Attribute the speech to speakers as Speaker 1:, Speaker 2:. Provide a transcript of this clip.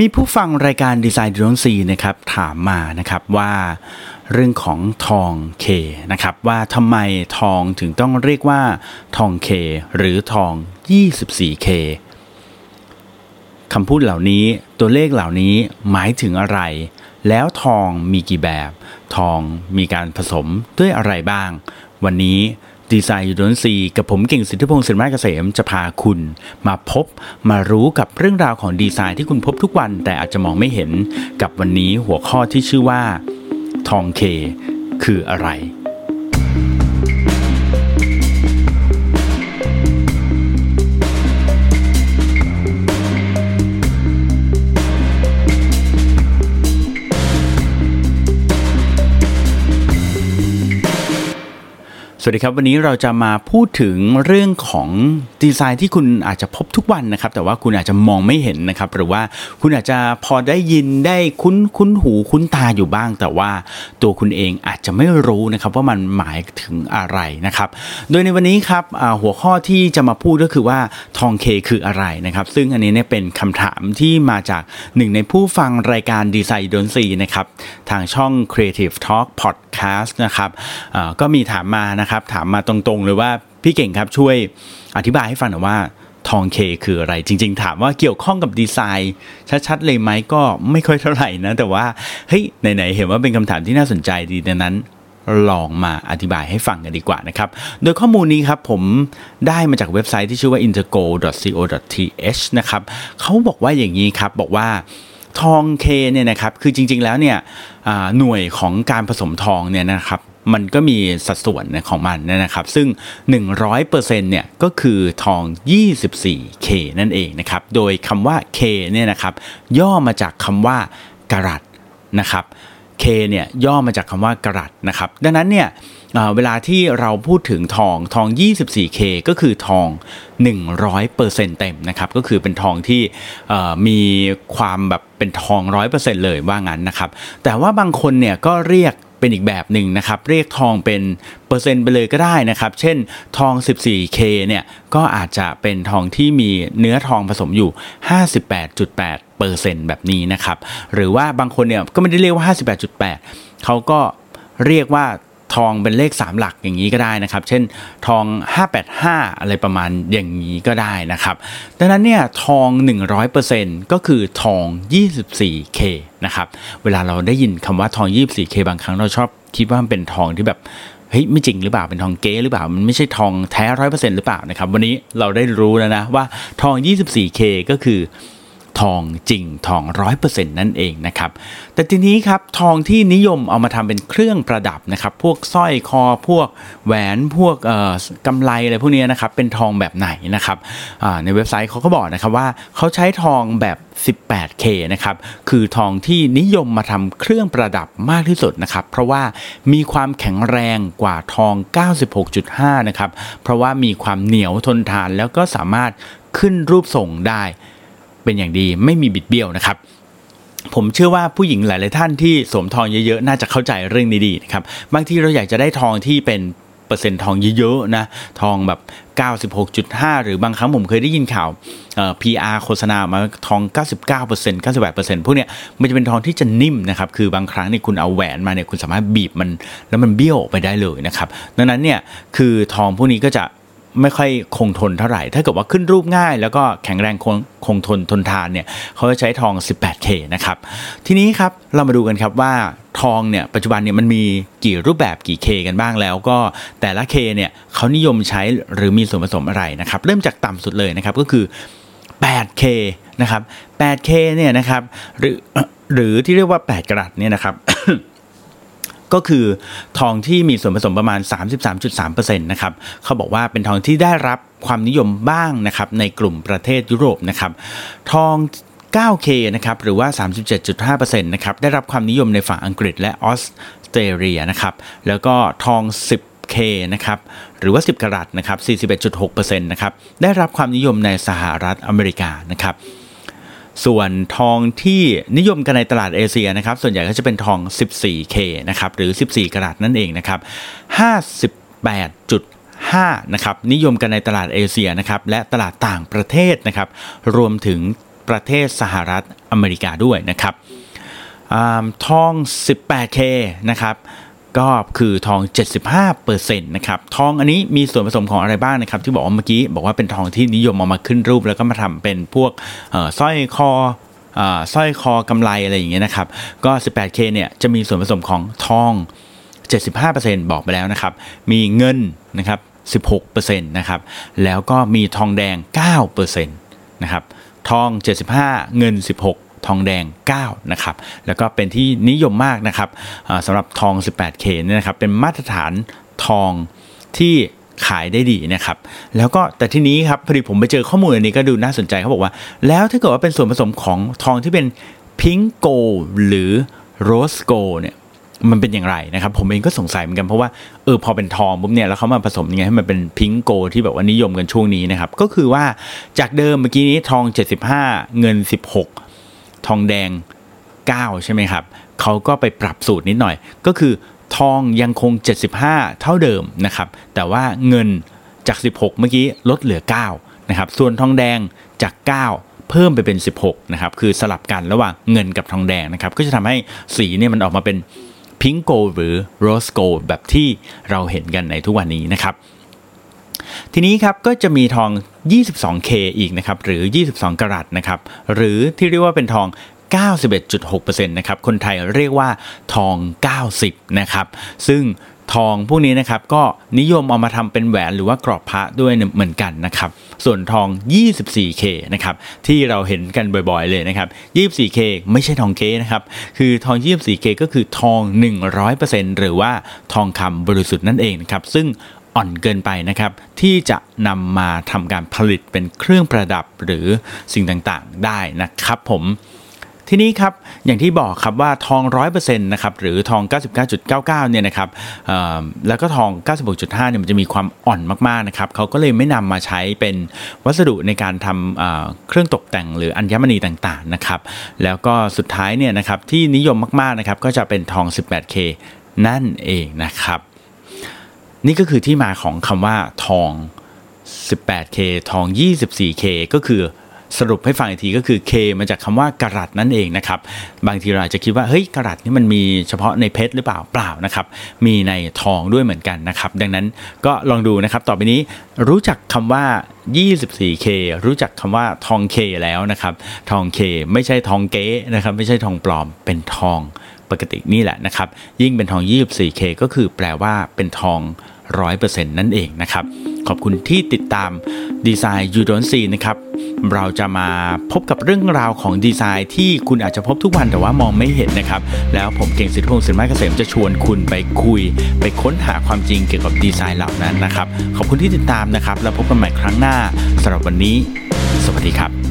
Speaker 1: มีผู้ฟังรายการดีไซน์ดนซีนะครับถามมานะครับว่าเรื่องของทองเคนะครับว่าทำไมทองถึงต้องเรียกว่าทองเคหรือทอง 24K คำพูดเหล่านี้ตัวเลขเหล่านี้หมายถึงอะไร แล้วทองมีกี่แบบ ทองมีการผสมด้วยอะไรบ้าง วันนี้ ดีไซน์ยูโดนซีกับผมเก่งสิทธิพงศ์สินมาเกษมจะพาคุณมาพบมารู้กับเรื่องราวของดีไซน์ที่คุณพบทุกวันแต่อาจจะมองไม่เห็นกับวันนี้หัวข้อที่ชื่อว่า ทองเค คืออะไร สวัสดีครับ วันนี้เราจะมาพูดถึงเรื่องของดีไซน์ที่คุณอาจจะพบทุกวันนะครับ แต่ว่าคุณอาจจะมองไม่เห็นนะครับ หรือว่าคุณอาจจะพอได้ยินได้คุ้นคุ้นหูคุ้นตาอยู่บ้าง แต่ว่าตัวคุณเองอาจจะไม่รู้นะครับว่ามันหมายถึงอะไรนะครับ โดยในวันนี้ครับหัวข้อที่จะมาพูดก็คือว่าทองเคคืออะไรนะครับ ซึ่งอันนี้เนี่ยเป็นคำถามที่มาจากหนึ่งในผู้ฟังรายการดีไซน์ดนซีนะครับางช่อง Creative Talk Podcast นะครับก็มีถามมานะครับ ถามมาตรงๆเลยว่าพี่เก่งครับช่วยอธิบายให้ฟังหน่อยว่าทองเคคืออะไรจริง ๆ ถามว่าเกี่ยวข้องกับดีไซน์ชัดๆเลยไหมก็ไม่ค่อยเท่าไหร่นะ แต่ว่าเฮ้ยไหนๆเห็นว่าเป็นคำถามที่น่าสนใจดีดังนั้นลองมาอธิบายให้ฟังกันดีกว่านะครับ โดยข้อมูลนี้ครับผมได้มาจากเว็บไซต์ที่ชื่อว่า intergo.co.th นะครับเขาบอกว่าอย่างนี้ครับบอกว่า ทองเคเนี่ยนะครับคือจริง ๆแล้วเนี่ยหน่วยของการผสมทองเนี่ยนะครับมันก็มีสัดส่วนของมันนะครับ ซึ่ง 100%เนี่ยก็คือทอง 24K นั่นเองนะครับ โดยคำว่า K เนี่ยนะครับย่อมาจากคำว่ากรัตนะครับ K เนี่ยย่อมาจากคำว่ากรัตนะครับ ดังนั้นเนี่ยเวลาที่เราพูดถึงทองทอง 24K ก็คือทอง 100%เต็มนะครับ ก็คือเป็นทองที่มีความแบบเป็นทอง 100%เลยว่างั้นนะครับ แต่ว่าบางคนเนี่ยก็เรียก เป็นอีกแบบหนึ่งนะครับ เรียกทองเป็นเปอร์เซ็นต์ไปเลยก็ได้นะครับ เช่นทอง 14K เนี่ยก็อาจจะเป็นทองที่มีเนื้อทองผสมอยู่ 58.8เปอร์เซ็นต์แบบนี้นะครับ หรือว่าบางคนเนี่ยก็ไม่ได้เรียกว่า 58.8เขาก็เรียกว่า ทองเป็นเลข 3 หลักอย่างนี้ก็ได้นะครับ เช่นทอง 585 อะไรประมาณอย่างนี้ก็ได้นะครับดังนั้นเนี่ยทอง 100%ก็คือทอง 24K นะครับเวลาเราได้ยินคำว่าทอง 24K บางครั้งเราชอบคิดว่ามันเป็นทองที่แบบเฮ้ยไม่จริงหรือเปล่าเป็นทองเก๊หรือเปล่ามันไม่ใช่ทองแท้ร้อยเปอร์เซ็นต์หรือเปล่านะครับวันนี้เราได้รู้แล้วนะว่าทอง 24K ก็คือ ทองจริงทองร้อยเปอร์เซ็นต์นั่นเองนะครับ แต่ทีนี้ครับทองที่นิยมเอามาทำเป็นเครื่องประดับนะครับ พวกสร้อยคอพวกแหวนพวกกำไลอะไรพวกนี้นะครับ เป็นทองแบบไหนนะครับในเว็บไซต์เขาก็บอกนะครับว่าเขาใช้ทองแบบ 18K นะครับ คือทองที่นิยมมาทำเครื่องประดับมากที่สุดนะครับ เพราะว่ามีความแข็งแรงกว่าทอง 96.5 นะครับ เพราะว่ามีความเหนียวทนทานแล้วก็สามารถขึ้นรูปทรงได้ เป็นอย่างดีไม่มีบิดเบี้ยวนะครับผมเชื่อว่าผู้หญิงหลาย ๆ ท่านที่สวมทองเยอะ ๆ น่าจะเข้าใจเรื่องนี้ดีนะครับ บางทีเราอยากจะได้ทองที่เป็นเปอร์เซ็นต์ทองเยอะ ๆ นะ ทองแบบ 96.5 หรือบางครั้งผมเคยได้ยินข่าว PR โฆษณามาทอง 99% 98%พวกเนี้ยมันจะเป็นทองที่จะนิ่มนะครับ คือบางครั้งเนี่ยคุณเอาแหวนมาเนี่ยคุณสามารถบีบมันแล้วมันเบี้ยวไปได้เลยนะครับ ดังนั้นเนี่ยคือทองพวกนี้ก็จะ ไม่ค่อยคงทนเท่าไหร่ ถ้าเกิดว่าขึ้นรูปง่าย แล้วก็แข็งแรงคงคงทนทนทานเนี่ยเขาจะใช้ทอง 18K นะครับ ทีนี้ครับเรามาดูกันครับว่าทองเนี่ยปัจจุบันเนี่ยมันมีกี่รูปแบบกี่ K กันบ้างแล้วก็แต่ละ K เนี่ยเขานิยมใช้หรือมีส่วนผสมอะไรนะครับ เริ่มจากต่ำสุดเลยนะครับก็คือ 8K นะครับ 8K เนี่ยนะครับหรือหรือที่เรียกว่า 8 กรัตเนี่ยนะครับ ก็คือทองที่มีส่วนผสมประมาณ 33.3%นะครับเขาบอกว่าเป็นทองที่ได้รับความนิยมบ้างนะครับในกลุ่มประเทศยุโรปนะครับทอง 9K นะครับหรือว่า 37.5%นะครับได้รับความนิยมในฝั่งอังกฤษและออสเตรเลียนะครับแล้วก็ทอง 10K นะครับหรือว่า 10 กรัตนะครับ 41.6%นะครับได้รับความนิยมในสหรัฐอเมริกานะครับ ส่วนทองที่นิยมกันในตลาดเอเชียนะครับ ส่วนใหญ่ก็จะเป็นทอง 14K นะครับ หรือ 14 กรัตนั่นเองนะครับ 58.5นะครับ นิยมกันในตลาดเอเชียนะครับ และตลาดต่างประเทศนะครับ รวมถึงประเทศสหรัฐอเมริกาด้วยนะครับอาทอง 18K นะครับ ก็คือทอง 75%นะครับ ทองอันนี้มีส่วนผสมของอะไรบ้างนะครับ ที่บอกว่าเมื่อกี้บอกว่าเป็นทองที่นิยมเอามาขึ้นรูป แล้วก็มาทำเป็นพวกสร้อยคอสร้อยคอกำไลอะไรอย่างเงี้ยนะครับ ก็ 18K เนี่ยจะมีส่วนผสมของทอง 75%บอกไปแล้วนะครับ มีเงินนะครับ 16%นะครับ แล้วก็มีทองแดง 9%นะครับ ทอง 75 เงิน 16 ทองแดง 9 นะครับ แล้วก็เป็นที่นิยมมากนะครับสำหรับทอง 18K เนี่ยนะครับ เป็นมาตรฐานทองที่ขายได้ดีนะครับ แล้วก็แต่ที่นี้ครับพอดีผมไปเจอข้อมูลอันนี้ก็ดูน่าสนใจเขาบอกว่า แล้วถ้าเกิดว่าเป็นส่วนผสมของทองที่เป็นพิงโกหรือโรสโกเนี่ยมันเป็นอย่างไรนะครับ ผมเองก็สงสัยเหมือนกันเพราะว่าเออพอเป็นทองปุ๊บเนี่ยแล้วเขามาผสมยังไงให้มันเป็นพิงโกที่แบบว่านิยมกันช่วงนี้นะครับ ก็คือว่าจากเดิมเมื่อกี้นี้ทอง 75 เงิน 16 ทองแดง 9 ใช่ไหมครับเขาก็ไปปรับสูตรนิดหน่อย ก็คือทองยังคง 75 เท่าเดิมนะครับ แต่ว่าเงินจาก 16 เมื่อกี้ลดเหลือ 9 นะครับ ส่วนทองแดงจาก 9 เพิ่มไปเป็น 16 นะครับ คือสลับกันระหว่างเงินกับทองแดงนะครับ ก็จะทำให้สีเนี่ยมันออกมาเป็นพิงโกหรือโรสโกแบบที่เราเห็นกันในทุกวันนี้นะครับ ทีนี้ครับก็จะมีทอง 22K อีกนะครับหรือ 22 กรัตนะครับหรือที่เรียกว่าเป็นทอง91.6%นะครับ คนไทยเรียกว่าทอง 90 นะครับ ซึ่งทองพวกนี้นะครับก็นิยมเอามาทำเป็นแหวนหรือว่ากรอบพระด้วยเหมือนกันนะครับ ส่วนทอง 24K นะครับที่เราเห็นกันบ่อยๆเลยนะครับ 24K ไม่ใช่ทองเก๊นะครับ คือทอง 24K ก็คือทอง 100%หรือว่าทองคำบริสุทธิ์นั่นเองนะครับ ซึ่ง อ่อนเกินไปนะครับ ที่จะนำมาทำการผลิตเป็นเครื่องประดับหรือสิ่งต่างๆได้นะครับผมทีนี้ครับอย่างที่บอกครับว่าทอง 100%นะครับหรือทอง 99.99 เนี่ยนะครับแล้วก็ทอง 96.5 เนี่ยมันจะมีความอ่อนมากๆนะครับเขาก็เลยไม่นำมาใช้เป็นวัสดุในการทำเครื่องตกแต่งหรืออัญมณีต่างๆนะครับแล้วก็สุดท้ายเนี่ยนะครับที่นิยมมากๆนะครับก็จะเป็นทอง 18K นั่นเองนะครับ นี่ก็คือที่มาของคำว่าทอง 18K ทอง 24K ก็คือสรุปให้ฟังอีกทีก็คือ K มาจากคำว่ากรัตนั่นเองนะครับ บางทีเราอาจจะคิดว่าเฮ้ยกรัตนี่มันมีเฉพาะในเพชรหรือเปล่าเปล่านะครับ มีในทองด้วยเหมือนกันนะครับ ดังนั้นก็ลองดูนะครับ ต่อไปนี้รู้จักคำว่า 24K รู้จักคำว่าทอง K แล้วนะครับ ทอง K ไม่ใช่ทองเก๊นะครับ ไม่ใช่ทองปลอมเป็นทองปกตินี่แหละนะครับ ยิ่งเป็นทอง 24K ก็คือแปลว่าเป็นทอง 100%นั่นเองนะครับ ขอบคุณที่ติดตามดีไซน์ยูดอนซีนะครับ เราจะมาพบกับเรื่องราวของดีไซน์ที่คุณอาจจะพบทุกวันแต่ว่ามองไม่เห็นนะครับ แล้วผมเก่งสิทธิพงศ์สินไม้เกษมจะชวนคุณไปคุย ไปค้นหาความจริงเกี่ยวกับดีไซน์เหล่านั้นนะครับ ขอบคุณที่ติดตามนะครับ แล้วพบกันใหม่ครั้งหน้าสำหรับวันนี้ สวัสดีครับ